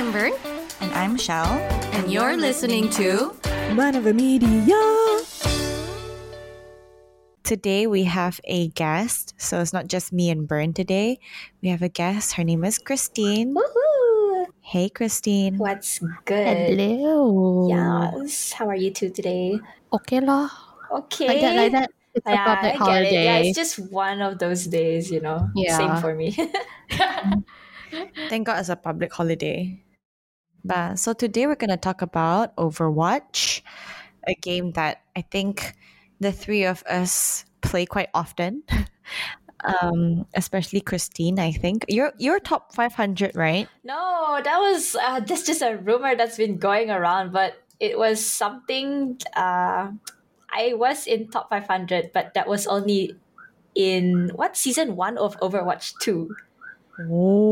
I'm Bern. And I'm Michelle. And you're listening to Man of the Media. Today we have a guest. So it's not just me and Bern today. We have a guest. Her name is Christine. Woohoo! Hey, Christine. What's good? Hello. Yes. How are you two today? Okay lah. Okay. Like that, like that. It's Yeah, I public get holiday. it. Yeah, it's just one of those days, you know. Yeah. Same for me. Thank God it's a public holiday. But so today we're going to talk about Overwatch, a game that I think the three of us play quite often. Um, especially Christine, I think. You're you're top 500, right? no, that was uh, that's just a rumor that's been going around, but it was something. Uh, I was in top five hundred, but that was only in what season one of Overwatch two.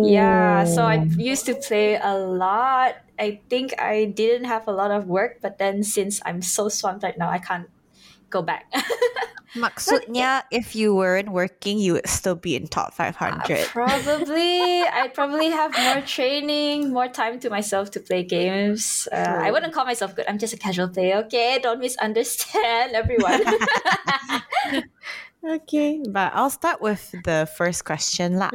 Yeah, so I used to play a lot. I think I didn't have a lot of work, but then since I'm so swamped right now, I can't go back. Maksudnya, if you weren't working, you would still be in top 500. probably, I'd probably have more training, more time to myself to play games. Uh, I wouldn't call myself good. I'm just a casual player, okay? Don't misunderstand everyone. Okay, but I'll start with the first question. lah.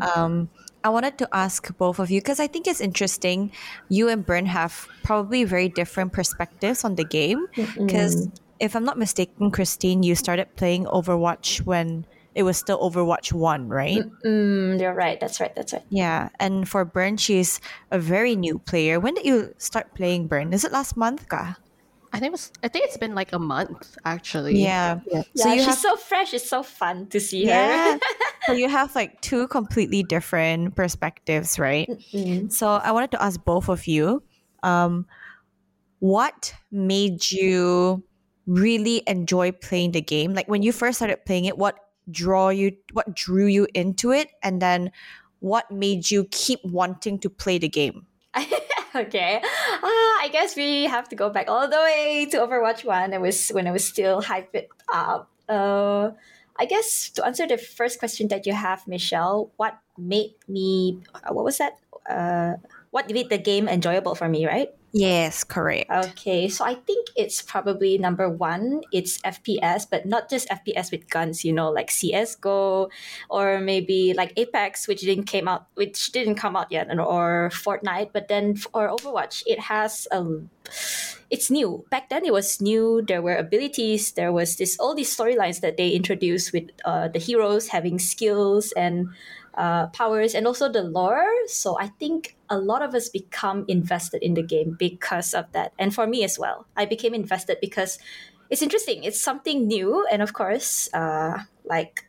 Um, I wanted to ask both of you because I think it's interesting. You and Bern have probably very different perspectives on the game. Because if I'm not mistaken, Christine, you started playing Overwatch when it was still Overwatch 1, right? mm, you're right. That's right. That's right. Yeah. And for Bern, she's a very new player. When did you start playing Bern? Is it last month? Ka? I think it was. I think it's been like a month actually. Yeah. So you she's have so fresh. It's so fun to see Yeah. her. so you have like two completely different perspectives, right? So I wanted to ask both of you, um, what made you really enjoy playing the game? Like when you first started playing it, what draw you what drew you into it? And then what made you keep wanting to play the game? okay. Uh, I guess we have to go back all the way to Overwatch 1. It was when I was still hyped up. Uh, I guess to answer the first question that you have, Michelle, what made me, uh, what was that? Uh, what made the game enjoyable for me, right? Yes, correct. Okay, so I think it's probably number one, it's FPS, but not just FPS with guns, you know, like CSGO or maybe like Apex, which didn't came out which didn't come out yet, and- or Fortnite, but then or Overwatch, it has a it's new. Back then it was new. There were abilities, there was this all these storylines that they introduced with uh, the heroes having skills and uh, powers and also the lore. So I think a lot of us become invested in the game because of that. And for me as well, I became invested because it's interesting. It's something new. And of course, uh, like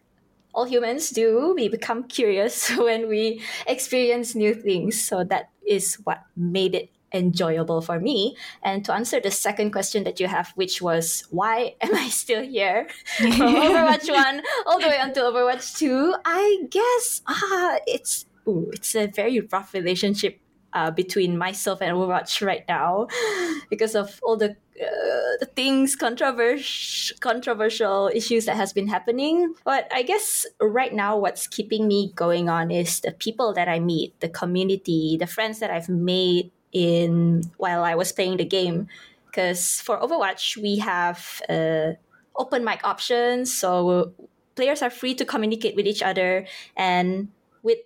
all humans do, we become curious when we experience new things. So that is what made it enjoyable for me. And to answer the second question that you have, which was why am I still here from Overwatch 1 all the way until Overwatch 2, I guess ah, it's ooh, it's a very rough relationship uh, between myself and Overwatch right now because of all the uh, the things controversial controversial issues that has been happening but i guess right now what's keeping me going on is the people that i meet the community the friends that i've made in while i was playing the game. Because for overwatch we have uh, open mic options so players are free to communicate with each other. And with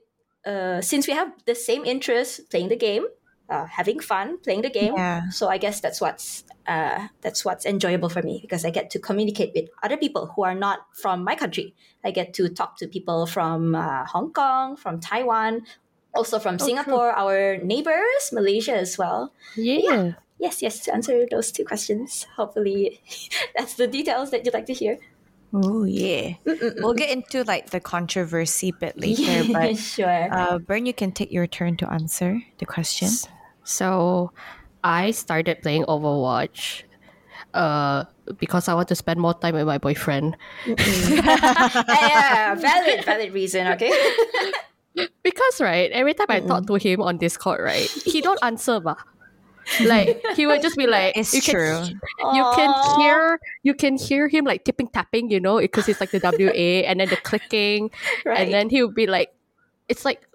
uh, since we have the same interest playing the game uh, having fun playing the game Yeah. so i guess that's what's uh, that's what's enjoyable for me because i get to communicate with other people who are not from my country. I get to talk to people from uh, hong kong from taiwan also from singapore our neighbors malaysia as well Yeah. yes yes to answer those two questions hopefully that's the details that you'd like to hear Oh yeah. We'll get into like the controversy bit later, but sure uh, Bern, you can take your turn to answer the question. So, I started playing Overwatch, uh, because I want to spend more time with my boyfriend. yeah, valid, valid reason. Okay. Because right, every time I talk to him on Discord, right, he don't answer, bah. Like he would just be like, It's you can, true. you can hear, you can hear him like tipping tapping, you know, because it's like the WA and then the clicking, Right. and then he would be like, it's like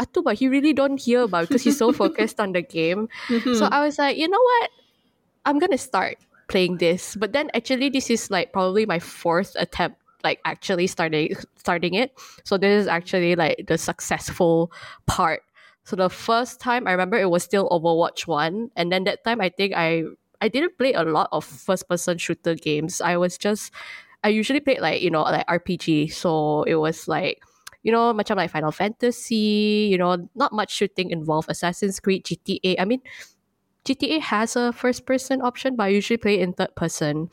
Atu, but he really don't hear about because he's so focused on the game. Mm-hmm. So I was like, you know what? I'm gonna start playing this. But then actually this is like probably my fourth attempt like actually starting starting it. So this is actually like the successful part. So the first time I remember it was still Overwatch 1 and then that time I think I I didn't play a lot of first person shooter games. I was just I usually played like, you know, like RPG. So it was like you know, macam like Final Fantasy, you know, not much shooting involved. Assassin's Creed, GTA. I mean, GTA has a first person option, but I usually play in third person.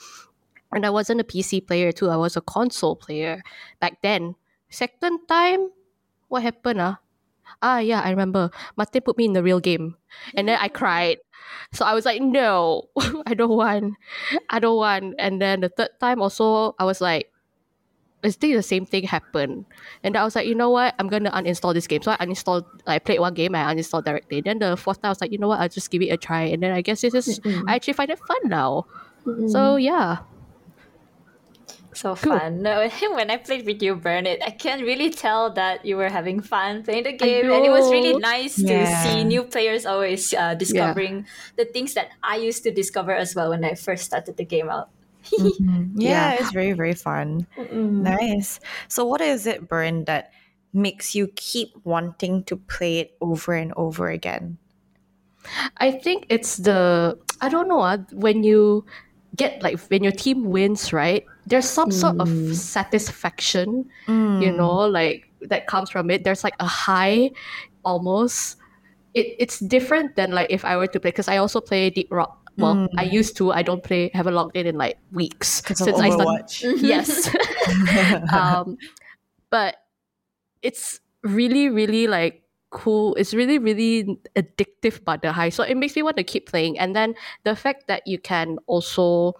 And I wasn't a PC player too. I was a console player back then. Second time, what happened? Ah, ah yeah, I remember. Mate put me in the real game, and then I cried. So I was like, no, I don't want, I don't want. And then the third time also, I was like, I think the same thing happened. And I was like, you know what? I'm gonna uninstall this game. So I uninstalled I played one game, I uninstalled directly. Then the fourth time I was like, you know what, I'll just give it a try. And then I guess this is I actually find it fun now. So yeah. So fun. No, when I played with you, Bern It, I can really tell that you were having fun playing the game, and it was really know. nice to see new players always uh, discovering the things that I used to discover as well when I first started the game out. Mhm. Yeah, Yeah. it's very, very fun. Nice. So, what is it, Bern, that makes you keep wanting to play it over and over again? I think it's the I don't know ah, when you get like when your team wins, right? There's some sort of mm. satisfaction, you mm. know, like that comes from it. There's like a high almost. It it's different than like if I were to play because I also play Deep Rock. Well, mm. I used to. I don't play. Haven't logged in in like weeks of I started. Yes. um, but it's really, really like cool. It's really, really addictive but the high. So it makes me want to keep playing. And then the fact that you can also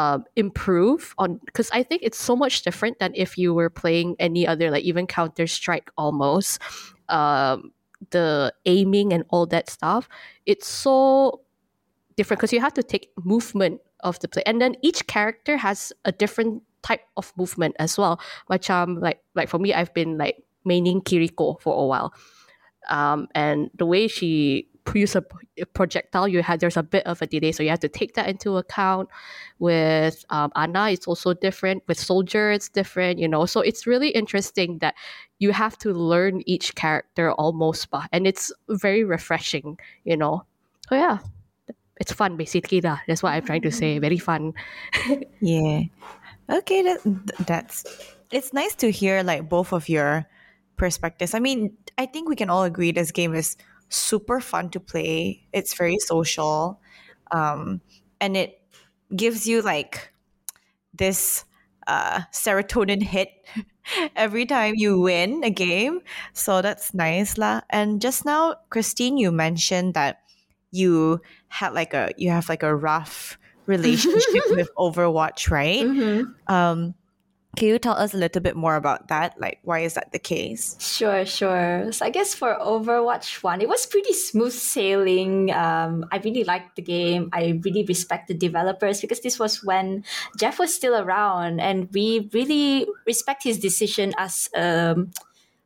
um, improve on because I think it's so much different than if you were playing any other like even Counter Strike almost. Um, the aiming and all that stuff. It's so different because you have to take movement of the play, and then each character has a different type of movement as well. Macam like like for me, I've been like maining Kiriko for a while, um, and the way she use a projectile, you had there's a bit of a delay, so you have to take that into account. With um, Ana, it's also different. With Soldier, it's different. You know, so it's really interesting that you have to learn each character almost, and it's very refreshing. You know, so yeah it's fun basically lah. That's what I'm trying to say. Very fun. Yeah. Okay, that, that's it's nice to hear like both of your perspectives. I mean, I think we can all agree this game is super fun to play. It's very social. Um and it gives you like this uh serotonin hit every time you win a game. So that's nice lah. And just now Christine you mentioned that you had like a you have like a rough relationship with Overwatch, right? Um, can you tell us a little bit more about that? Like, why is that the case? Sure, sure. So I guess for Overwatch 1, it was pretty smooth sailing. Um, I really liked the game. I really respect the developers because this was when Jeff was still around and we really respect his decision as um,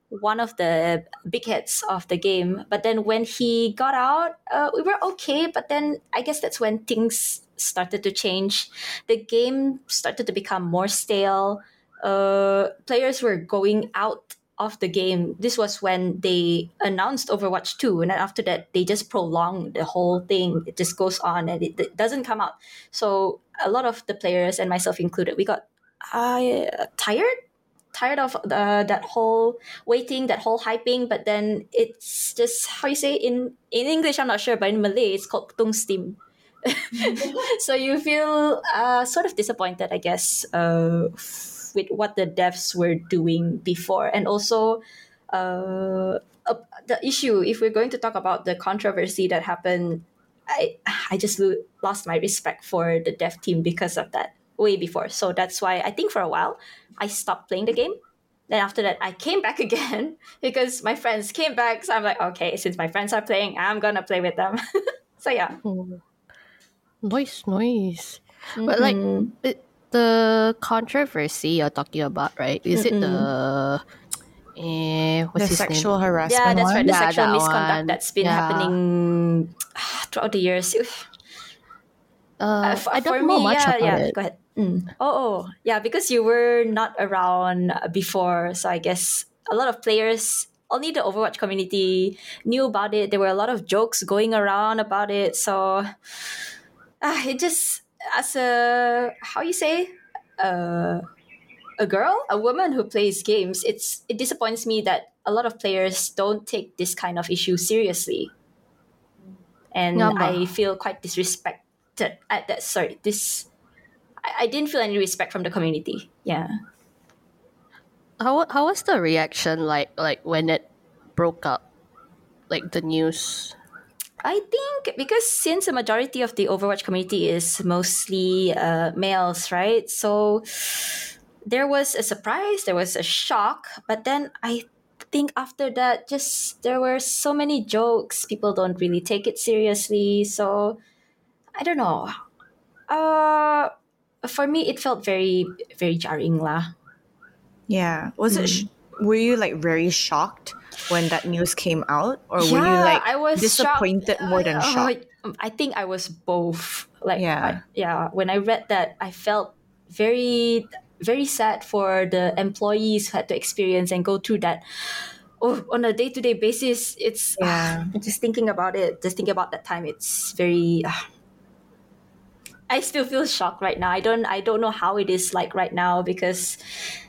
one of the big hits of the game. But then when he got out, uh, we were okay. But then I guess that's when things started to change. The game started to become more stale. Uh, players were going out of the game. This was when they announced Overwatch 2, and then after that, they just prolonged the whole thing. It just goes on and it, it doesn't come out. So, a lot of the players, and myself included, we got uh, tired tired of the, that whole waiting, that whole hyping. But then it's just how you say in in English. I'm not sure, but in Malay, it's called tung steam. so you feel uh, sort of disappointed, I guess, uh, with what the devs were doing before, and also uh, uh, the issue. If we're going to talk about the controversy that happened, I I just lo- lost my respect for the dev team because of that way before. So that's why I think for a while I stopped playing the game. Then after that, I came back again because my friends came back. So I'm like, okay, since my friends are playing, I'm gonna play with them. so yeah. Nice, nice. But like it, the controversy you're talking about, right? Is it the Eh, what's the his sexual name? harassment. Yeah, that's right. The? Yeah, sexual that misconduct one. that's been Yeah. happening throughout the years. Uh, Uh, f- I don't for know me, much yeah, about yeah. it. Go ahead. Mm. Oh, oh, yeah, because you were not around before, so I guess a lot of players, only the Overwatch community knew about it. There were a lot of jokes going around about it, so uh, it just as a how you say, uh, a girl, a woman who plays games, it's it disappoints me that a lot of players don't take this kind of issue seriously, and I feel quite disrespected at that. Sorry, this I, I didn't feel any respect from the community. Yeah. How how was the reaction like like when it broke up, like the news? I think because since the majority of the Overwatch community is mostly uh, males, right? So there was a surprise, there was a shock, but then I think after that, just there were so many jokes. People don't really take it seriously. So I don't know. Uh, for me, it felt very, very jarring lah. Yeah. Was it? Sh- Mm. were you like very shocked when that news came out, or were you like I was disappointed shocked. more than Uh, shocked? I think I was both. Like, Yeah. I- yeah. When I read that, I felt very, very sad for the employees who had to experience and go through that. Oh, on a day to day basis, it's Yeah. just thinking about it. Just thinking about that time, it's very. Uh, I still feel shocked right now. I don't. I don't know how it is like right now because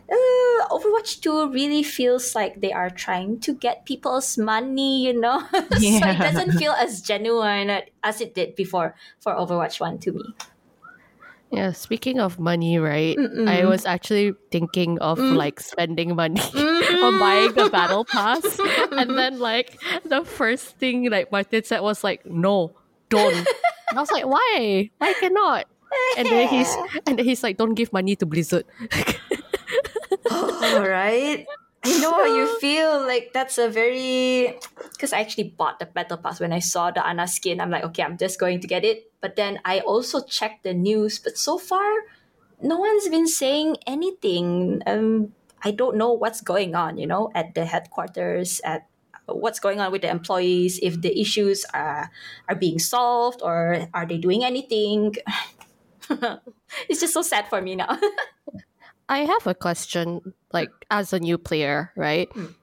uh, Overwatch Two really feels like they are trying to get people's money. You know, so it doesn't feel as genuine as it did before for Overwatch One to me. Yeah, speaking of money, right? Mm-mm. I was actually thinking of Mm. like spending money on buying the battle pass. and then like the first thing like Martin said was like, no, don't. And I was like, why? Why cannot? And then he's and then he's like, don't give money to Blizzard. All right. I know how you feel. Like that's a very because I actually bought the battle pass when I saw the Ana skin. I'm like, okay, I'm just going to get it. But then I also checked the news. But so far, no one's been saying anything. Um, I don't know what's going on. You know, at the headquarters, at what's going on with the employees, if the issues are are being solved or are they doing anything. it's just so sad for me now. I have a question, like as a new player, right? Mm.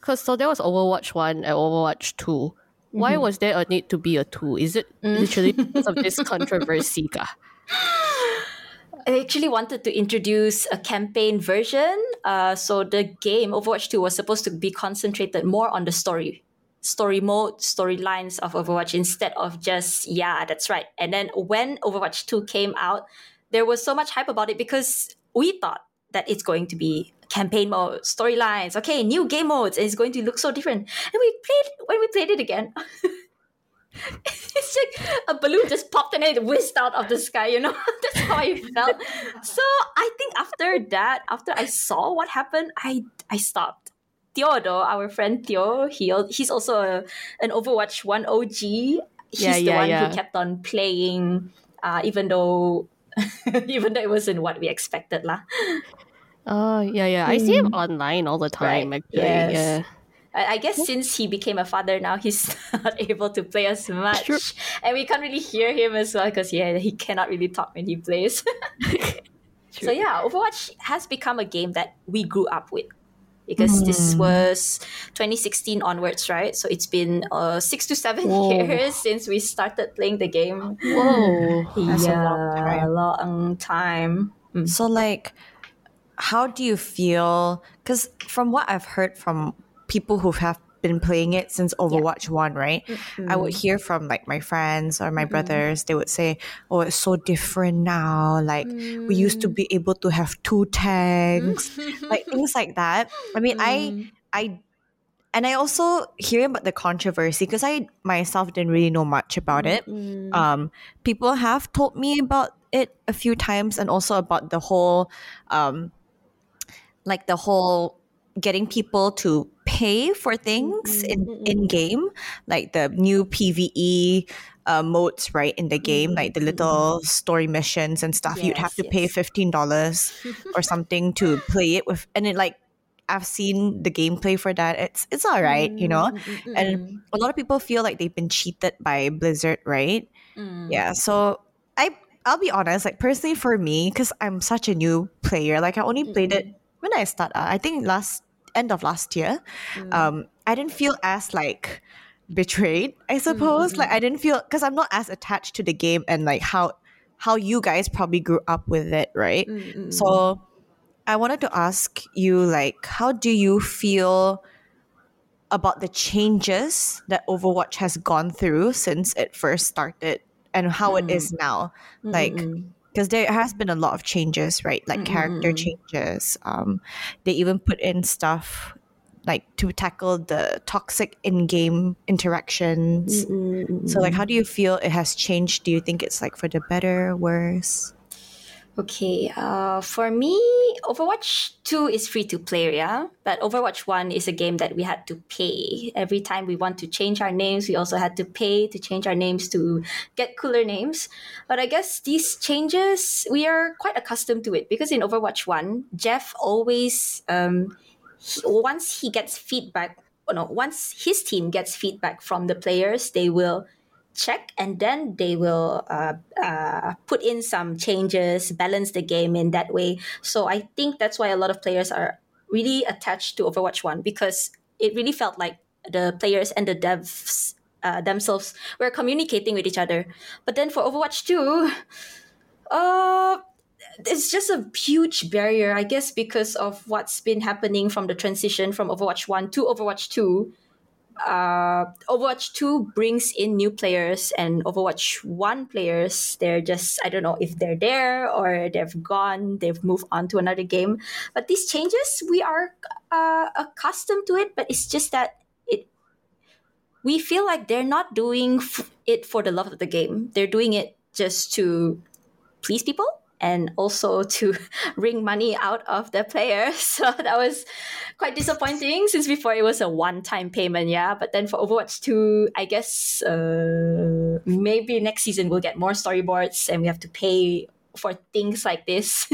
Because so there was Overwatch 1 and Overwatch 2. Why was there a need to be a 2? Is it literally because of this controversy? ka? I actually wanted to introduce a campaign version. Uh, so the game Overwatch 2 was supposed to be concentrated more on the story, story mode, storylines of Overwatch instead of just, yeah, that's right. And then when Overwatch 2 came out, there was so much hype about it because we thought that it's going to be campaign mode, storylines, okay, new game modes, and it's going to look so different. And we played, when we played it again, it's like a balloon just popped and it whizzed out of the sky, you know? That's how I felt. So I think after that, after I saw what happened, I I stopped. Theo though, our friend Theo, he, he's also a, an Overwatch 1 OG. He's Yeah, the yeah, one yeah. who kept on playing, uh, even though even though it wasn't what we expected lah. Oh, yeah, yeah. I see him hmm. online all the time, Right, actually. yes. Yeah. I, I guess since he became a father now, he's not able to play as much, True. and we can't really hear him as well because yeah, he cannot really talk when he plays. so yeah, Overwatch has become a game that we grew up with because this was 2016 onwards, right? So it's been uh, six to seven Whoa. years since we started playing the game. Whoa. That's a yeah, long time. a long time. Mm. So, like, how do you feel? Because from what I've heard from people who have been playing it since Overwatch 1, right? I would hear from like my friends or my brothers, they would say, Oh, it's so different now. Like, we used to be able to have two tanks, like things like that. I mean, I, I, and I also hear about the controversy because I myself didn't really know much about it. Um, people have told me about it a few times and also about the whole um, like the whole getting people to pay for things in, in game like the new pve uh, modes right in the game like the little story missions and stuff you'd have Yes, to pay $15 or something to play it with and it like I've seen the gameplay for that. It's it's all right, you know. Mm, And a lot of people feel like they've been cheated by Blizzard, right? mm, Yeah. So I I'll be honest, like personally for me, because I'm such a new player, like I only played it when I started. Uh, I think last end of last year. Mm. Um, I didn't feel as like betrayed. I suppose like I didn't feel because I'm not as attached to the game and like how how you guys probably grew up with it, right? Mm, mm, so I wanted to ask you like how do you feel about the changes that Overwatch has gone through since it first started and how it is now? Like because there has been a lot of changes, right? Like character changes. Um, they even put in stuff like to tackle the toxic in-game interactions. So, like, how do you feel it has changed? Do you think it's like for the better, worse? Okay, uh, for me, Overwatch 2 is free to play, yeah? But Overwatch 1 is a game that we had to pay. Every time we want to change our names, we also had to pay to change our names to get cooler names. But I guess these changes, we are quite accustomed to it because in Overwatch 1, Jeff always, um, he, once he gets feedback, oh no, once his team gets feedback from the players, they will check and then they will uh, uh, put in some changes, balance the game in that way. So I think that's why a lot of players are really attached to Overwatch 1 because it really felt like the players and the devs uh, themselves were communicating with each other. But then for Overwatch 2, uh, it's just a huge barrier, I guess, because of what's been happening from the transition from Overwatch 1 to Overwatch 2 uh, Overwatch 2 brings in new players and Overwatch 1 players, they're just, I don't know if they're there or they've gone, they've moved on to another game. But these changes, we are uh, accustomed to it, but it's just that it, we feel like they're not doing f- it for the love of the game. They're doing it just to please people and also to wring money out of the players. So that was quite disappointing since before it was a one-time payment, yeah. But then for Overwatch 2, I guess uh, maybe next season we'll get more storyboards and we have to pay for things like this.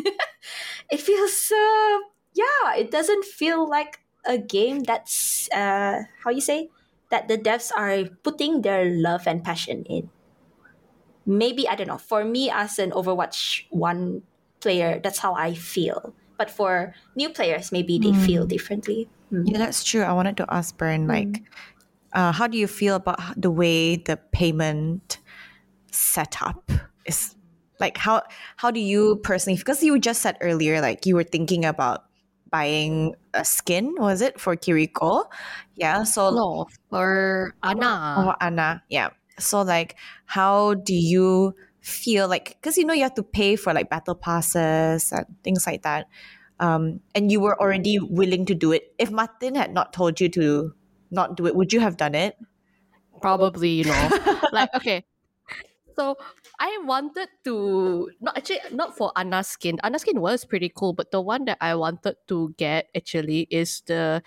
it feels uh, yeah, it doesn't feel like a game that's uh, how you say that the devs are putting their love and passion in maybe I don't know. For me, as an Overwatch one player, that's how I feel. But for new players, maybe they feel differently. Mm. Yeah, that's true. I wanted to ask Bern, like, uh, how do you feel about the way the payment setup is? Like, how how do you personally? Because you just said earlier, like you were thinking about buying a skin, was it for Kiriko? Yeah. So No, for Ana. Oh, Ana. Yeah. So, like, how do you feel like, because you know, you have to pay for like battle passes and things like that. Um, and you were already willing to do it. If Martin had not told you to not do it, would you have done it? probably you know like okay so i wanted to not actually not for ana's skin ana's skin was pretty cool but the one that i wanted to get actually is the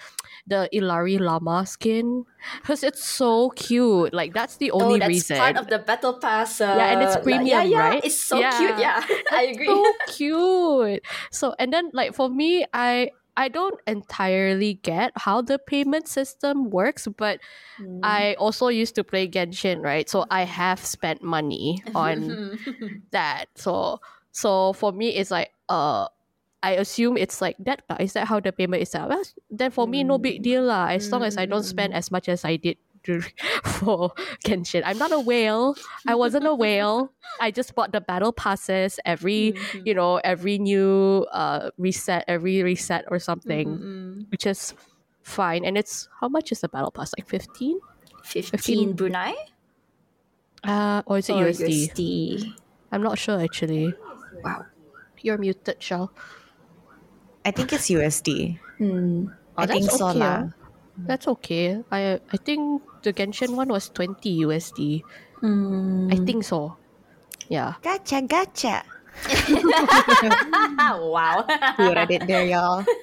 the illari lama skin because it's so cute like that's the only oh, that's reason part of the battle pass. Uh, Yeah, and it's premium, yeah, yeah, right? It's so Yeah. cute. Yeah, I agree. so cute. So and then like for me, I I don't entirely get how the payment system works, but mm. I also used to play Genshin, right? So I mm-hmm. have spent money on that. So so for me, it's like uh. I assume it's like that. but Is that how the payment is set up? Well, Then for me, no big mm. deal lah. As long as I don't spend mm. as much as I did for Genshin. I'm not a whale. I wasn't a whale. I just bought the battle passes every, you know, every new uh reset, every reset or something, which is fine. And it's how much is the battle pass? Like fifteen? 15 Brunei Uh, or is it or USD? USD? I'm not sure actually. Wow. You're muted, Chel. I think it's USD. Hmm. I Oh, think so okay, ah. That's okay. I I think the Genshin one was twenty USD. Hmm. I think so. Yeah. Gotcha, gotcha. Wow. See what I did there, y'all.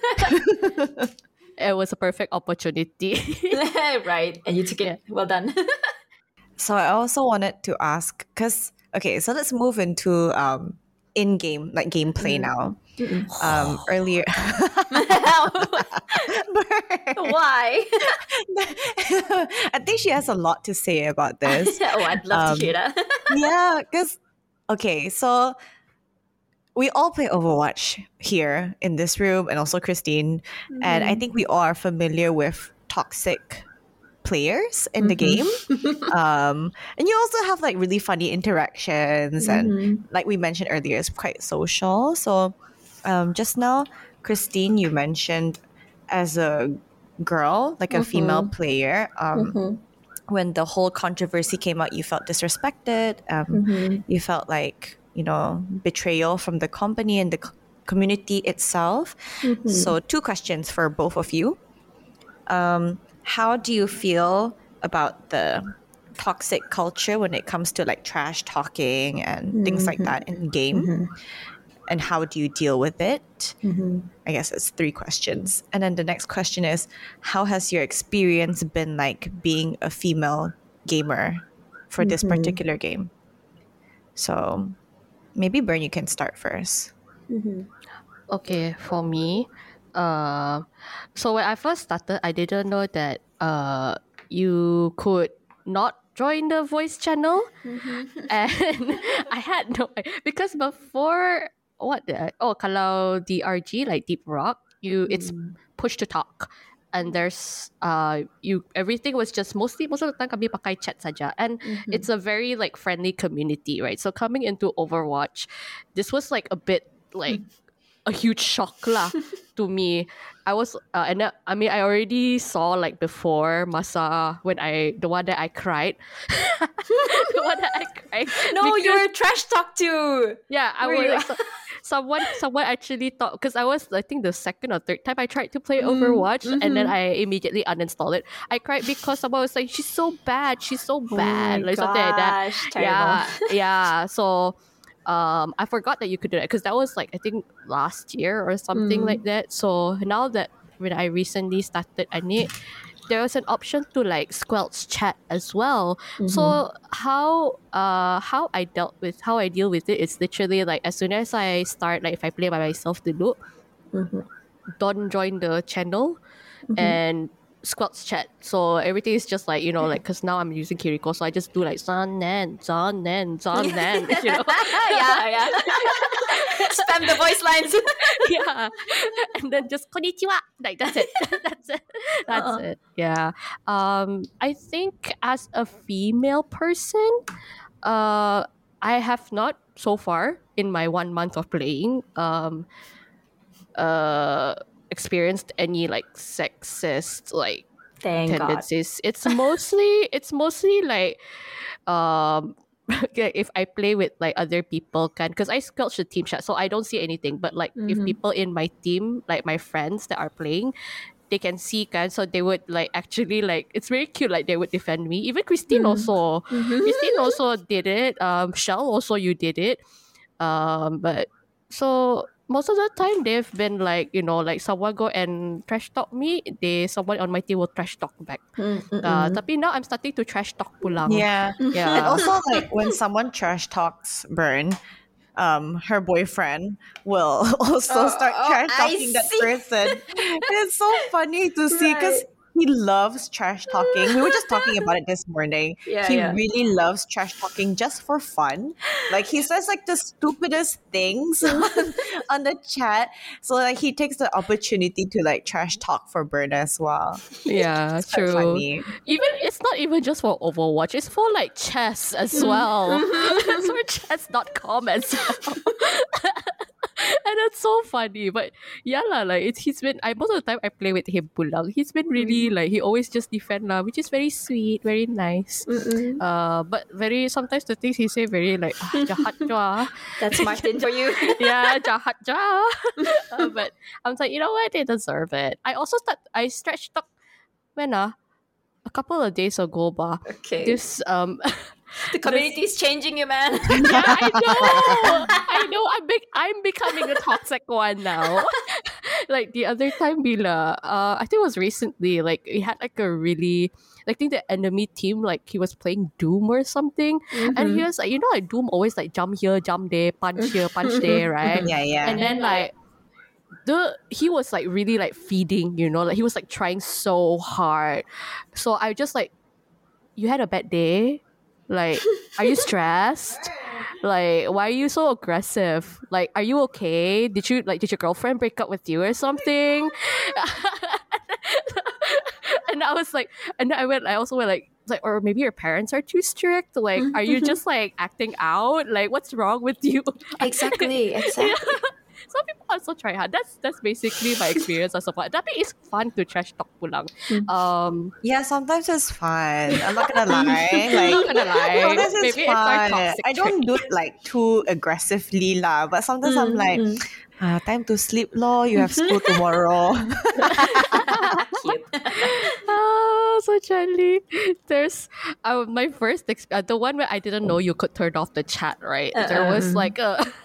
It was a perfect opportunity. right. And you took it. Well done. So I also wanted to ask because okay, so let's move into um in game like gameplay now. Um, earlier, Why? I think she has a lot to say about this. oh, I'd love Um, to hear that. yeah, because okay, so we all play Overwatch here in this room, and also Christine, and I think we all are familiar with toxic players in the game. um, and you also have like really funny interactions, and like we mentioned earlier, it's quite social. So, um, just now, Christine, you mentioned as a girl, like a female player, um, when the whole controversy came out, you felt disrespected. Um, You felt like you know betrayal from the company and the c- community itself. So, two questions for both of you. Um, how do you feel about the toxic culture when it comes to like trash talking and things like that in game? And how do you deal with it? I guess it's three questions. And then the next question is How has your experience been like being a female gamer for this particular game? So maybe Bern, you can start first. Okay, for me, uh, so when I first started, I didn't know that uh, you could not join the voice channel, and I had no because before what the oh kalau DRG like Deep Rock, you it's push to talk. And there's uh you everything was just mostly most of the time kami pakai chat saja and it's a very like friendly community right so coming into Overwatch this was like a bit like a huge shock lah to me. I was uh, and uh, I mean I already saw like before masa when I the one that I cried, the one that I cried. No, because- you were trash talk too. yeah, I was. You? Like, so- someone, someone actually thought because I was, I think, the second or third time I tried to play mm, Overwatch, and then mm-hmm. I immediately uninstalled it. I cried because someone was like, "She's so bad. She's so oh bad," like something like that. Gosh, Yeah, yeah. So, um, I forgot that you could do that because that was like I think last year or something mm. like that. So now that when I recently started, I need there was an option to like squelch chat as well. So mm-hmm. how uh how I dealt with how I deal with it is literally like as soon as I start like if I play by myself the loop, mm-hmm. don't join the channel mm-hmm. and squelch chat. So everything is just like you know like because now I'm using Kiriko, so I just do like zan nan zan nan zan nan you know yeah, yeah. Spam the voice lines. yeah. And then just konnichiwa. Like that's it. that's it. That's Uh-uh. it. Yeah. Um I think as a female person, uh I have not so far in my one month of playing um uh experienced any like sexist like Thank God. tendencies. It's mostly it's mostly like um if I play with like other people can because I squelch the team chat so I don't see anything. But like if people in my team like my friends that are playing they can see can so they would like actually like it's very cute like they would defend me. Even Christine also. Christine also did it. Um Chel also you did it. Um but so most of the time they've been like you know like someone go and trash talk me they someone on my team will trash talk back. Uh, tapi now I'm starting to trash talk pulang Yeah. yeah. And also, like when someone trash talks Bern, um, her boyfriend will also Oh, start oh, trash I talking that person. it's so funny to see because he loves trash talking. We were just talking about it this morning. Yeah, he yeah. really loves trash talking just for fun. Like he says like the stupidest things on, on the chat. So like he takes the opportunity to like trash talk for Bern as well. yeah It's quite true funny. even it's not even just for Overwatch it's for like chess as mm-hmm. well mm-hmm. it's for chess.com as well and it's so funny but yeah lah, like it's he's been I most of the time I play with him pulang he's been really like he always just defend lah which is very sweet very nice uh but very sometimes the things he say very like ah, jahat jo ah. That's Martin for you. yeah, jahat ja. Uh, but I'm like, you know what? They deserve it. I also start. I stretched up when ah, a couple of days ago, ba. Okay. This um, the community is changing you, man. yeah, I know, I know. I'm bec- I'm becoming a toxic one now. like the other time, Bila, uh, I think it was recently. Like we had like a really. I think the enemy team, like he was playing Doom or something, and he was like, you know, like Doom always like jump here, jump there, punch here, punch there, right? Yeah, yeah. And then like the he was like really like feeding, you know, like he was like trying so hard. So I just like, you had a bad day. Like, are you stressed? Like, why are you so aggressive? Like, are you okay? Did you like did your girlfriend break up with you or something? and I was like, and I went, I also went like, like, or maybe your parents are too strict. Like, are you just like acting out? Like, what's wrong with you? Exactly, exactly. Some people also try hard. That's that's basically my experience as a part. Tapi it's fun to trash talk pulang. Um, Yeah, sometimes it's fun. I'm not gonna lie. Like, not gonna lie. sometimes it's Maybe it's fun. toxic I don't do it like too aggressively lah, but sometimes I'm like, ah, time to sleep, lor. You have school tomorrow. Cute. oh, so Charlie. There's uh, my first exp- uh, the one where I didn't know you could turn off the chat. Right, there was like a.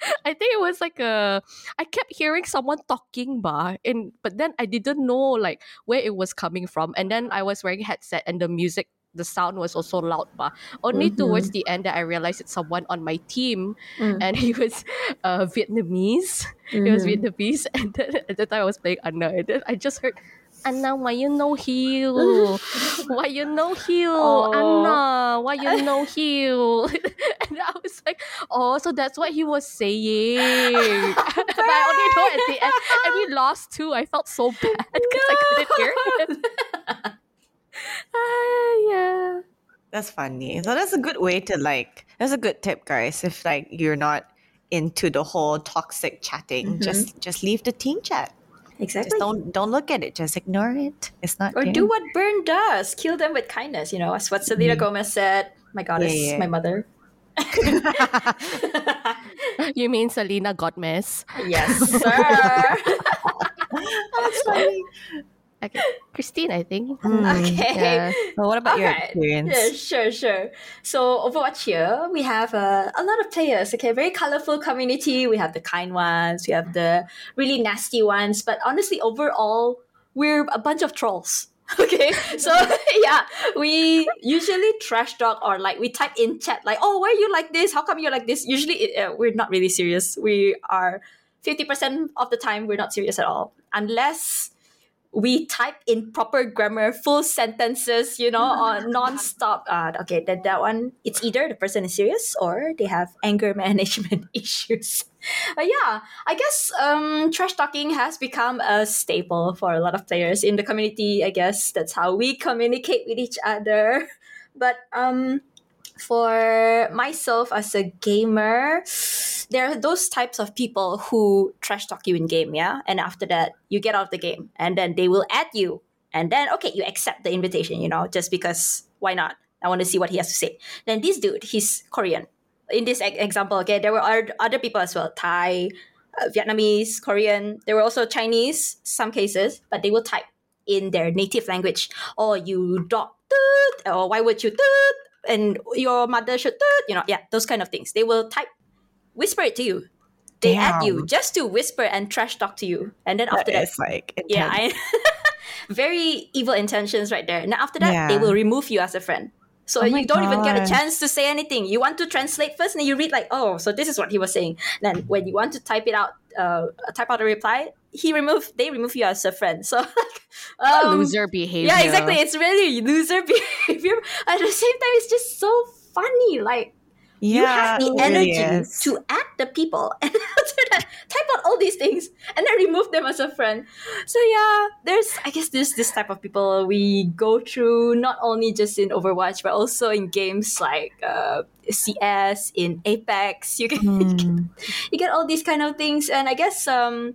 I think it was like a. I kept hearing someone talking, ba, in but then I didn't know like where it was coming from, and then I was wearing headset and the music. The sound was also loud, ba. Only towards mm-hmm. the end that I realized it's someone on my team, mm. and he was uh, Vietnamese. He was mm-hmm. Vietnamese, and then at the time I was playing Ana, and then I just heard Ana, why you no heal? Why you no heal? Oh. Ana, why you no heal? and I was like, oh, so that's what he was saying. but I only know at the end. And we lost too. I felt so bad because I couldn't hear him. Ah, yeah. That's funny. So that's a good way to like. That's a good tip, guys. If like you're not into the whole toxic chatting, just just leave the team chat. Exactly. Just don't don't look at it. Just ignore it. It's not. or there. do what Bern does. Kill them with kindness, you know, as what Selena mm-hmm. Gomez said. My goddess, Yeah, yeah. my mother. You mean Selena Gomez? yes, sir. That's funny. Okay. Christine, I think. okay. Yeah. So what about your Alright. experience? Yeah, sure, sure. So Overwatch here, we have uh, a lot of players. Okay, very colorful community. We have the kind ones, we have the really nasty ones. But honestly, overall, we're a bunch of trolls. Okay, so yeah, we usually trash talk or like we type in chat like, "Oh, why are you like this? How come you're like this?" Usually, it, uh, we're not really serious. We are fifty percent of the time we're not serious at all, unless we type in proper grammar, full sentences, you know, or non-stop. Uh, okay, that, that one, it's either the person is serious or they have anger management issues. But yeah, I guess um, trash talking has become a staple for a lot of players in the community. I guess that's how we communicate with each other. But um, for myself as a gamer, there are those types of people who trash talk you in game, yeah? And after that, you get out of the game and then they will add you. And then, okay, you accept the invitation, you know, just because why not? I want to see what he has to say. Then this dude, he's Korean. In this example, okay, there were oth- other people as well Thai, uh, Vietnamese, Korean. There were also Chinese, some cases, but they will type in their native language. Or you dog, or why would you? And your mother should toot, you know, yeah, those kind of things. They will type, whisper it to you. They add you just to whisper and trash talk to you. And then That after that, is like yeah. I, very evil intentions right there. And after that, they will remove you as a friend. So Oh you don't even get a chance to say anything. You want to translate first, and then you read like, oh, so this is what he was saying. Then when you want to type it out, uh, type out a reply, he remove they remove you as a friend. So like, um, Loser behavior. yeah, exactly. It's really loser behavior. At the same time, it's just so funny. Like you have the it really energy to add the people and type out all these things and then remove them as a friend. So yeah there's i guess there's this type of people we go through not only just in overwatch but also in games like uh, cs in apex. You get, you, get Hmm. you get all these kind of things. And i guess um,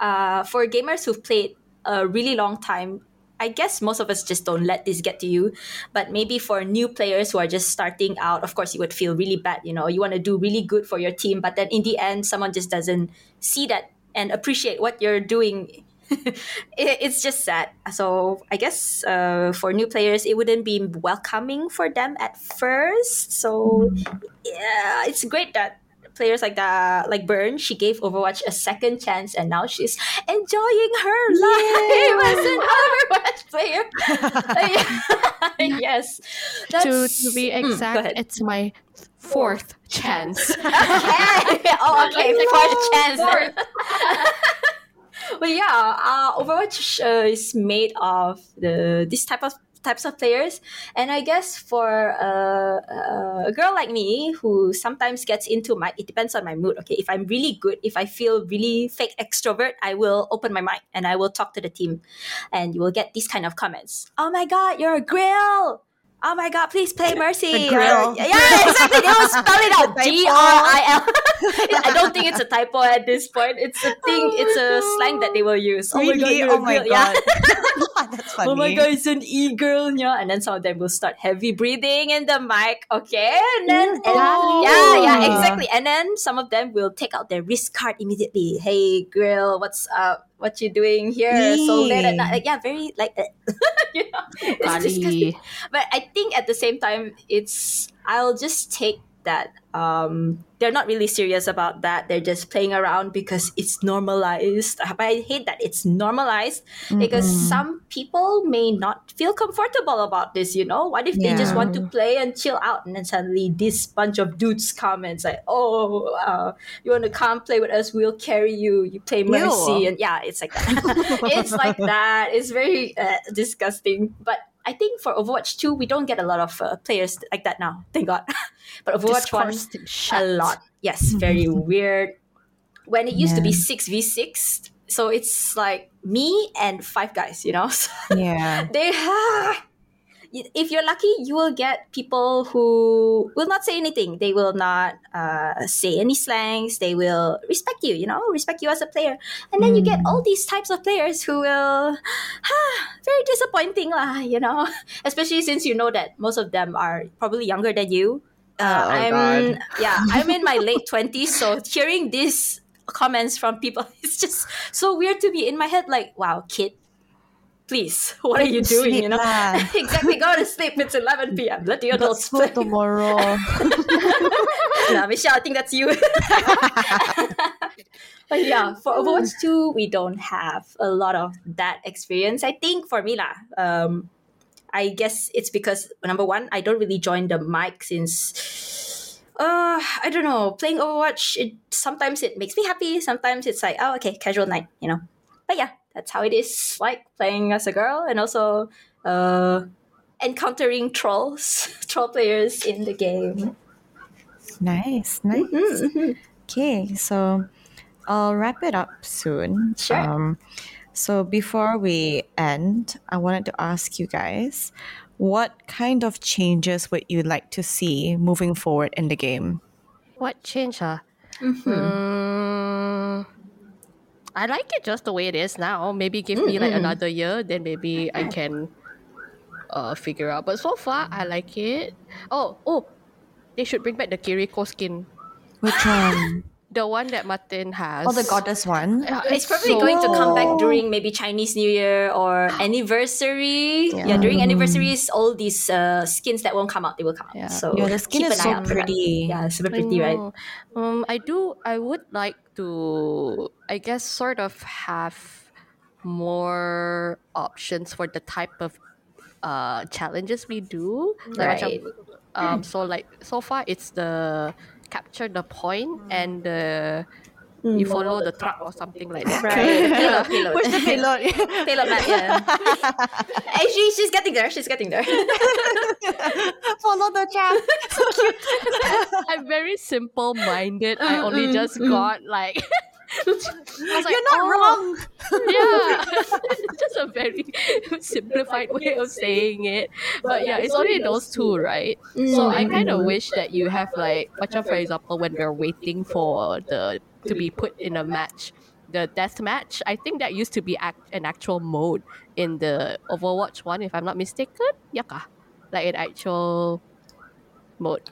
uh, for gamers who've played a really long time I guess most of us just don't let this get to you. But maybe for new players who are just starting out, of course, you would feel really bad. You know, you want to do really good for your team, but then in the end, someone just doesn't see that and appreciate what you're doing. It's just sad. So I guess uh, for new players, it wouldn't be welcoming for them at first. So yeah, it's great that players like that, like Bern, she gave Overwatch a second chance, and now she's enjoying her life as an Overwatch player. yes, to, That's- to be Mm, exact, ahead. it's my fourth chance. okay. oh, okay, fourth chance. but yeah, uh, Overwatch uh, is made of the this type of types of players, and I guess for uh, a girl like me who sometimes gets into my, it depends on my mood. Okay, if I'm really good, if I feel really fake extrovert, I will open my mic and I will talk to the team, and you will get these kind of comments. Oh my god, you're a grill oh my god, please play Mercy. Grill. Yeah, exactly. They will spell it out. G R I L. I don't think it's a typo at this point. It's a thing. Oh it's a slang that they will use. Really? you're a Oh my grill. Oh yeah. god. That's funny. Oh my god, it's an e girl, yeah. And then some of them will start heavy breathing in the mic, okay? And then and- Oh. yeah, yeah, exactly. And then some of them will take out their wrist card immediately. Hey, girl, what's up? What you're doing here? So late at night? Like, yeah, very like, eh, you know, it's disgusting. But I think at the same time, it's I'll just take that um, they're not really serious about that. They're just playing around because it's normalized. But I hate that it's normalized because some people may not feel comfortable about this. You know, what if they just want to play and chill out, and then suddenly this bunch of dudes come and say, "Oh, uh, you want to come play with us? We'll carry you. You play Mercy." Ew. And yeah, it's like that. it's like that. It's very uh, disgusting. But I think for Overwatch 2, we don't get a lot of uh, players like that now. Thank God. but Overwatch 1, Discoursed a lot. Yes, very weird. When it used to be 6v6, so it's like me and five guys, you know? So Yeah. they if you're lucky you will get people who will not say anything. They will not uh, say any slangs. They will respect you you know? Respect you as a player. And then you get all these types of players who will very disappointing lah, you know? Especially since you know that most of them are probably younger than you uh, Oh, i'm God. yeah i'm in my late 20s so hearing these comments from people it's just so weird to be in my head like wow kid please what are you doing? Sleep you know? exactly go to sleep. It's 11 p.m let the adults play. tomorrow. nah, michelle i think that's you. But yeah for overwatch 2 we don't have a lot of that experience i think for me lah. Um i guess it's because number one i don't really join the mic since uh i don't know playing overwatch it sometimes it makes me happy sometimes it's like oh okay casual night you know but yeah that's how it is like playing as a girl and also uh encountering trolls troll players in the game nice, nice. Okay, so I'll wrap it up soon. Sure. Um, so before we end, I wanted to ask you guys, what kind of changes would you like to see moving forward in the game? What change, huh? Mm-hmm. Mm, I like it just the way it is now. Maybe give me like another year, then maybe I can uh figure out. But so far, I like it. Oh, oh, they should bring back the Kiriko skin, Which one? the one that Martin has. oh, the goddess one. Yeah, it's probably going to come back during maybe Chinese New Year or anniversary. Yeah, during anniversaries, all these uh, skins that won't come out, they will come out. Yeah. So Yeah, the skin keep is an so eye out for pretty. Yeah, super I pretty, right? Um, I do. I would like to. I guess sort of have more options for the type of uh challenges we do. Like Right. um. So like so far, it's the capture the point mm. and the you mm. follow the truck or something like that. Right. Payload, payload. Where's the payload? payload map, yeah. Actually, she's getting there. She's getting there. Follow the track. I'm very simple minded. I only just got like. Like, You're not "Oh, wrong. yeah. Just a very simplified way of saying it. But yeah it's only those two right? Mm. So i kind of mm. wish that you have like macam for example when we're waiting for the to be put in a match the death match i think that used to be act, an actual mode in the overwatch one if i'm not mistaken. Yeah kah? like an actual mode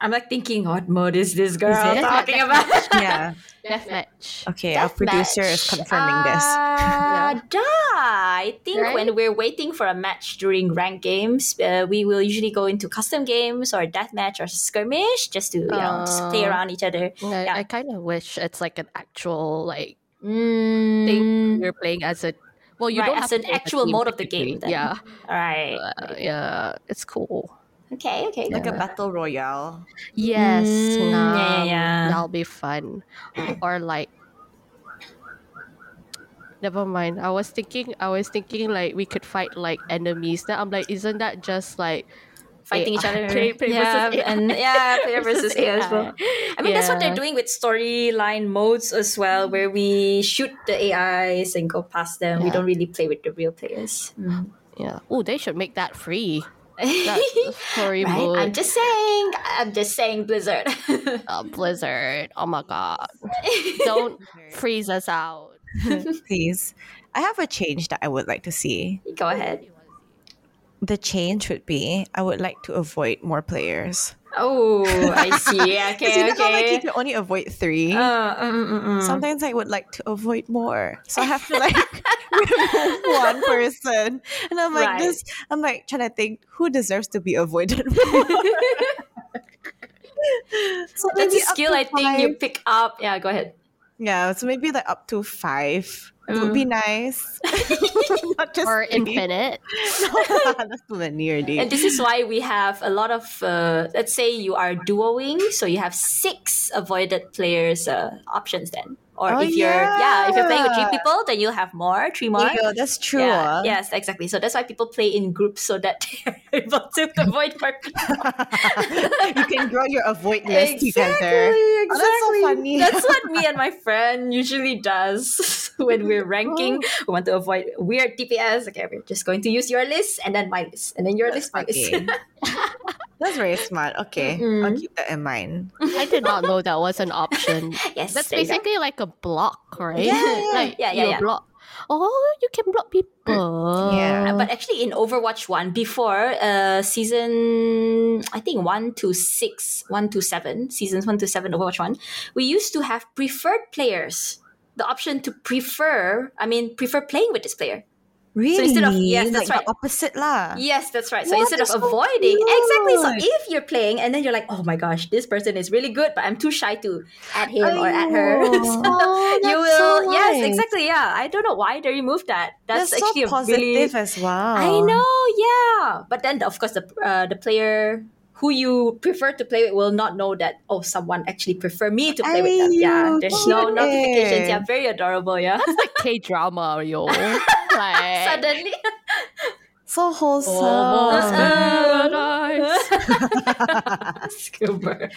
I'm like thinking, what mode is this girl it? talking about? yeah. death match Okay, our producer is confirming this. Uh, duh. I think Right? when we're waiting for a match during ranked games, uh, we will usually go into custom games or deathmatch or skirmish just to you know just play Uh, around each other. I, Yeah. I kind of wish it's like an actual like Mm, thing you're playing as a well you Right, don't as have an actual mode of the game then. yeah Right. uh, yeah it's cool Okay. Okay. Like a battle royale. yes Mm, yeah, yeah, um, yeah. that'll be fun or like Never mind. I was thinking. I was thinking like we could fight like enemies. Then I'm like, isn't that just like Fighting each other. Play- play yeah, versus AI. and yeah, player versus AI as well. I mean, that's what they're Yeah. doing with storyline modes as well, where we shoot the AIs and go past them. We Yeah. don't really play with the real players. Yeah. Oh, they should make that free. That's the Right? I'm just saying. I'm just saying, Blizzard. uh, Blizzard. Oh my god. Don't freeze us out. Please. I have a change that I would like to see. go ahead. The change would be I would like to avoid more players. Oh, I see. Okay, you know how, like, you can only avoid three. Uh, mm, mm, mm. Sometimes I would like to avoid more. So I have to like remove one person. And I'm like Right. this I'm like trying to think who deserves to be avoided so That's a skill I think you pick up. Yeah, go ahead. Yeah, so maybe like up to five. It would be Mm. nice. Not just Or infinite. That's too many already. And this is why we have a lot of, uh, let's say you are duoing, so you have six avoided players uh, options then. Or Oh, if you're, yeah. if you're playing with three people, then you'll have more, three more. Go, that's true. Yeah, ah. yes, exactly. So that's why people play in groups so that they're able to avoid more you can grow your avoid list together. Exactly. Oh, that's so funny. That's what me and my friend usually does when we're ranking. Oh. We want to avoid weird TPS. Okay, we're just going to use your list and then my list, and then your list, my list. Okay. That's very smart. Okay, I'll keep that in mind. I did not know that was an option. yes, That's there you go. basically like a block, right? Yeah, yeah. like Yeah, yeah, you yeah. block. Oh, you can block people. Yeah. But actually, in Overwatch One, before uh, season, I think one to six, one to seven, seasons one to seven, Overwatch One, we used to have preferred players. The option to prefer, I mean, prefer playing with this player. Really? instead of- yes, that's like right. Opposite lah. Yes, that's right. So What? instead of so avoiding, exactly. So if you're playing and then you're like, oh my gosh, this person is really good, but I'm too shy to add him or add her. Aiyo. So Oh, you that's so will, yes, exactly. Yeah, I don't know why they removed that. That's, That's, actually so a really positive as well. I know, yeah. But then, of course, the uh, the player who you prefer to play with will not know that. Oh, someone actually prefer me to play with them. Yeah, there's no cute notifications. Yeah, very adorable. Yeah. That's like K drama, yo. like, Suddenly, So wholesome. Oh, Scuba.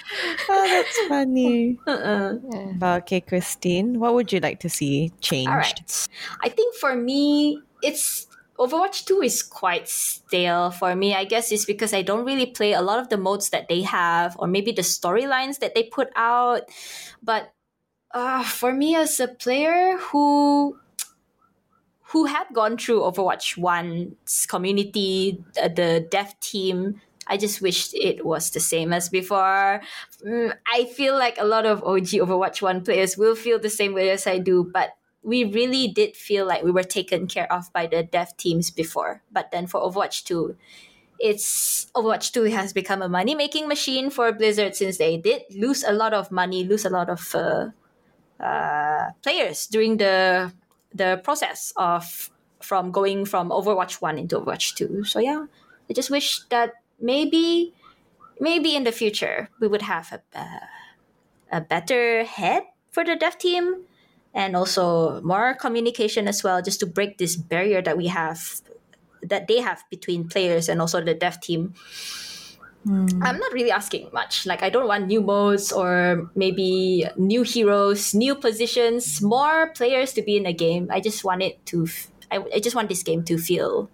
Oh, that's funny. Uh-uh. But okay, Christine, what would you like to see changed? All right. I think for me, it's Overwatch 2 is quite stale for me. I guess it's because I don't really play a lot of the modes that they have, or maybe the storylines that they put out. But uh, for me, as a player who who had gone through Overwatch 1's community, the, the dev team, I just wished it was the same as before. Mm, I feel like a lot of OG Overwatch 1 players will feel the same way as I do, but we really did feel like we were taken care of by the dev teams before. But then for Overwatch 2, it's Overwatch 2 has become a money making machine for Blizzard since they did lose a lot of money, lose a lot of uh, uh, players during the the process of from going from Overwatch 1 into Overwatch 2. So yeah, I just wish that maybe maybe in the future we would have a uh, a better head for the dev team and also more communication as well just to break this barrier that we have that they have between players and also the dev team i'm not really asking much like i don't want new modes or maybe new heroes new positions more players to be in a game i just want it to f- I, I just want this game to feel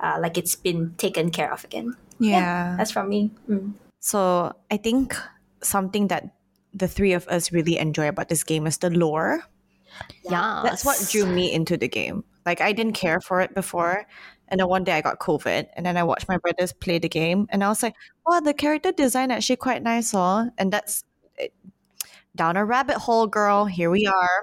uh, like it's been taken care of again Yeah. that's from me Mm. So I think something that the three of us really enjoy about this game is the lore. Yeah. That's what drew me into the game. Like I didn't care for it before, and then one day I got COVID, and then I watched my brothers play the game, and I was like, "Wow, the character design actually quite nice, huh?" And that's it, down a rabbit hole, girl. Here we are.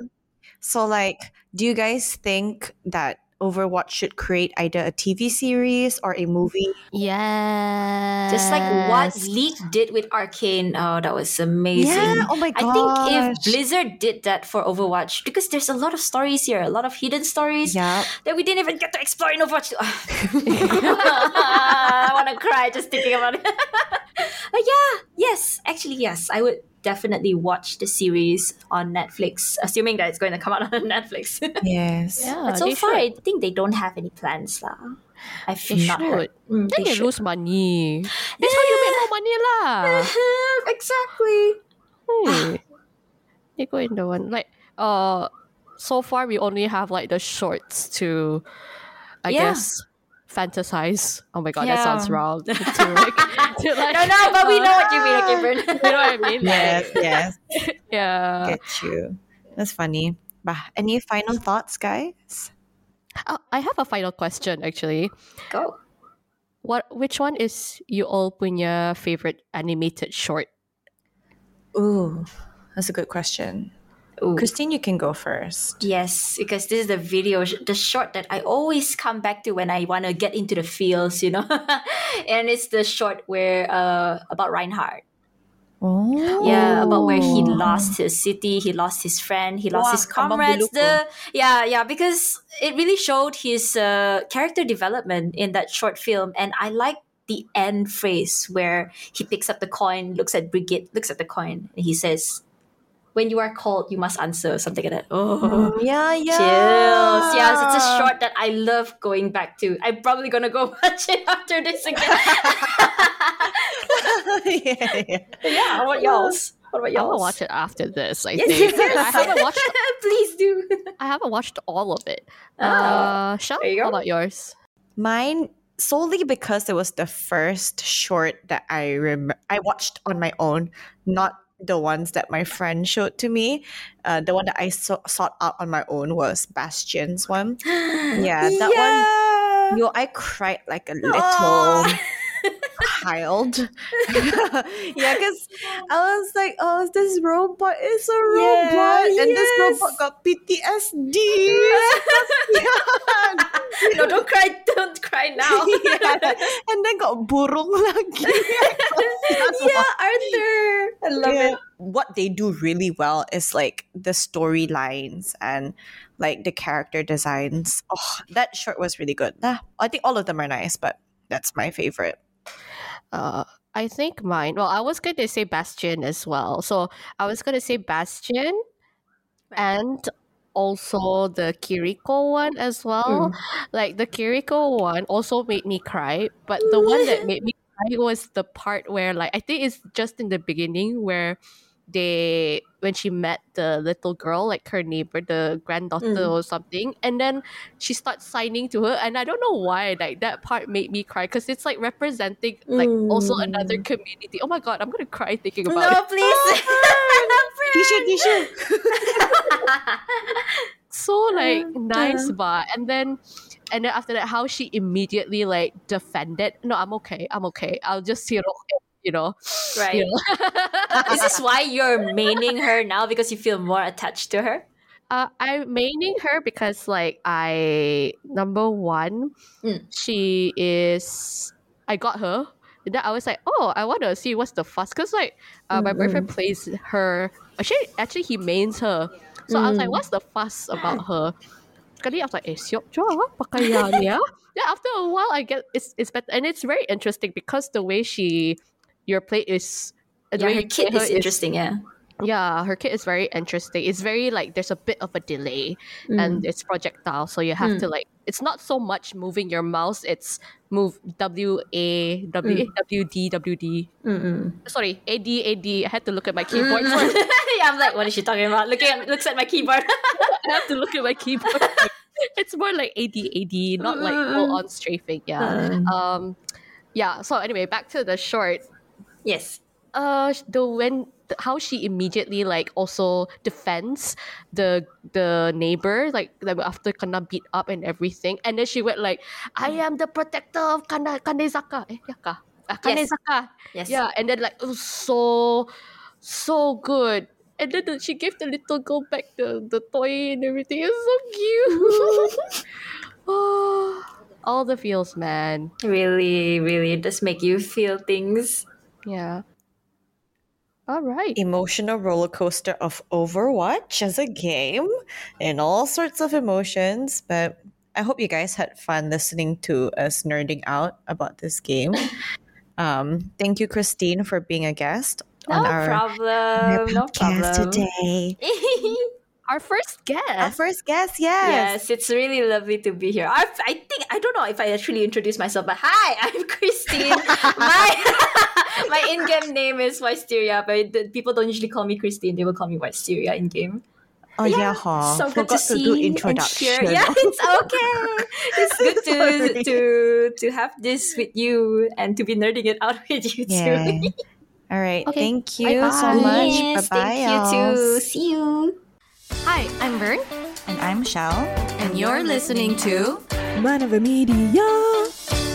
So, like, do you guys think that Overwatch should create either a TV series or a movie? Yeah. just like what league did with arcane oh that was amazing Yeah. Oh my god. I think if. Blizzard did that for Overwatch, because there's a lot of stories here, a lot of hidden stories Yeah. that we didn't even get to explore in Overwatch. I want to cry just thinking about it. but yeah, yes, actually, yes, I would definitely watch the series on Netflix, assuming that it's going to come out on Netflix. Yes. Yeah, but so far, should. I think they don't have any plans, lah. I've They not heard. should. Mm, Then they they lose money. That's how you make more money lah. exactly. Hmm. They go in the one like uh so far we only have like the shorts to I Yeah. guess fantasize. Oh my god, that sounds wrong. to like, to like No, no, but we know what you mean, okay, Bern. you know what I mean? Yes, yes. yeah. Get you. That's funny. Bah, any final thoughts, guys? Uh, I have a final question actually. Go. What which one is you all punya favorite animated short? Ooh, that's a good question. Ooh. Christine, you can go first. Yes, because this is the video, the short that I always come back to when I want to get into the feels, you know. and it's the short where uh about Reinhardt. Oh, Yeah, about where he lost his city, he lost his friend, he lost Wah, his comrades. The yeah, yeah, because it really showed his uh, character development in that short film, and I like the end phrase where he picks up the coin, looks at Brigitte, looks at the coin, and he says, "When you are called, you must answer." Something like that. Oh. yeah, yeah. Chills. Yeah, it's a short that I love going back to. I'm probably gonna go watch it after this again. yeah, yeah. yeah, what y'all's? What about I y'all? will watch it after this. I Yes, think yes. I haven't watched. Please do. I haven't watched all of it. Ah, Uh, Chel, you how go. about yours? Mine solely because it was the first short that I rem- I watched on my own, not the ones that my friend showed to me. Uh, the one that I saw- sought out on my own was Bastion's one. Yeah, that one. Yo, I cried like a little Aw. Child. yeah, because I was like, oh, this robot is a Yeah, robot, and this robot got PTSD. no, don't cry. Don't cry now. yeah. And then got burung lagi. yeah, Arthur. I love Yeah. it. What they do really well is like the storylines and like the character designs. Oh, that short was really good. Ah, I think all of them are nice, but that's my favorite. Uh, I think mine. Well, I was going to say Bastion as well. So I was going to say Bastion and also the Kiriko one as well. Like the Kiriko one also made me cry, but the one that made me cry was the part where, like, I think it's just in the beginning where they when she met the little girl like her neighbor the granddaughter Mm. or something and then she starts signing to her and i don't know why like that part made me cry because it's like representing like also another community oh my god i'm gonna cry thinking about it. No, it please. Tissue, tissue. so like nice but and then and then after that how she immediately like defended no i'm okay i'm okay i'll just see it you know right. you know Is this why you're maining her now because you feel more attached to her? Uh, I'm maining her because, like, I number one, Mm. she is. I got her. And then I was like, oh, I want to see what's the fuss, cause like, uh, my boyfriend plays her. Actually, actually, he mains her. So I was like, what's the fuss about her? Sekali I was like, eh, siok je ah, pakaiannya. Then after a while, I get it's it's better, and it's very interesting because the way she, your plate is. Yeah, her kit is interesting. Yeah. yeah, her kit is very interesting. It's very like there's a bit of a delay Mm. and it's projectile, so you have to like it's not so much moving your mouse, it's move W A W W D W D. Sorry, A D A D. I had to look at my keyboard first. yeah, I'm like, what is she talking about? Looking at looks at my keyboard. I have to look at my keyboard. it's more like A D A D, not like full on strafing. Yeah. Um yeah, so anyway, back to the short. Yes. uh the when how she immediately like also defends the the neighbor like, like after Kana beat up and everything and then she went like I am the protector of Kana Kanezaka eh Yaka uh, Yes. Kanezaka Yes. yeah and then like it was so so good and then the, she gave the little girl back the, the toy and everything it's so cute oh, all the feels man Really, really, it does make you feel things. Yeah all right Emotional roller coaster of Overwatch as a game and all sorts of emotions. But I hope you guys had fun listening to us nerding out about this game. Um, thank you, Christine, for being a guest. on our, problem. our No podcast problem. today. Our first guest. Our first guest, yes. Yes, it's really lovely to be here. I, I think I don't know if I actually introduced myself, but hi, I'm Christine. my my in-game name is Wisteria, but the- people don't usually call me Christine. They will call me Wisteria in game. Oh yeah, huh. So good Forgot to see do and introduction. hear. Yeah, it's okay. It's good to to to have this with you and to be nerding it out with you Yeah. too. All right. Okay. Thank you so Bye-bye. much. Yes, Bye bye. thank you too. See you. Hi, I'm Bern. And I'm Shao. And you're listening to Manava Media.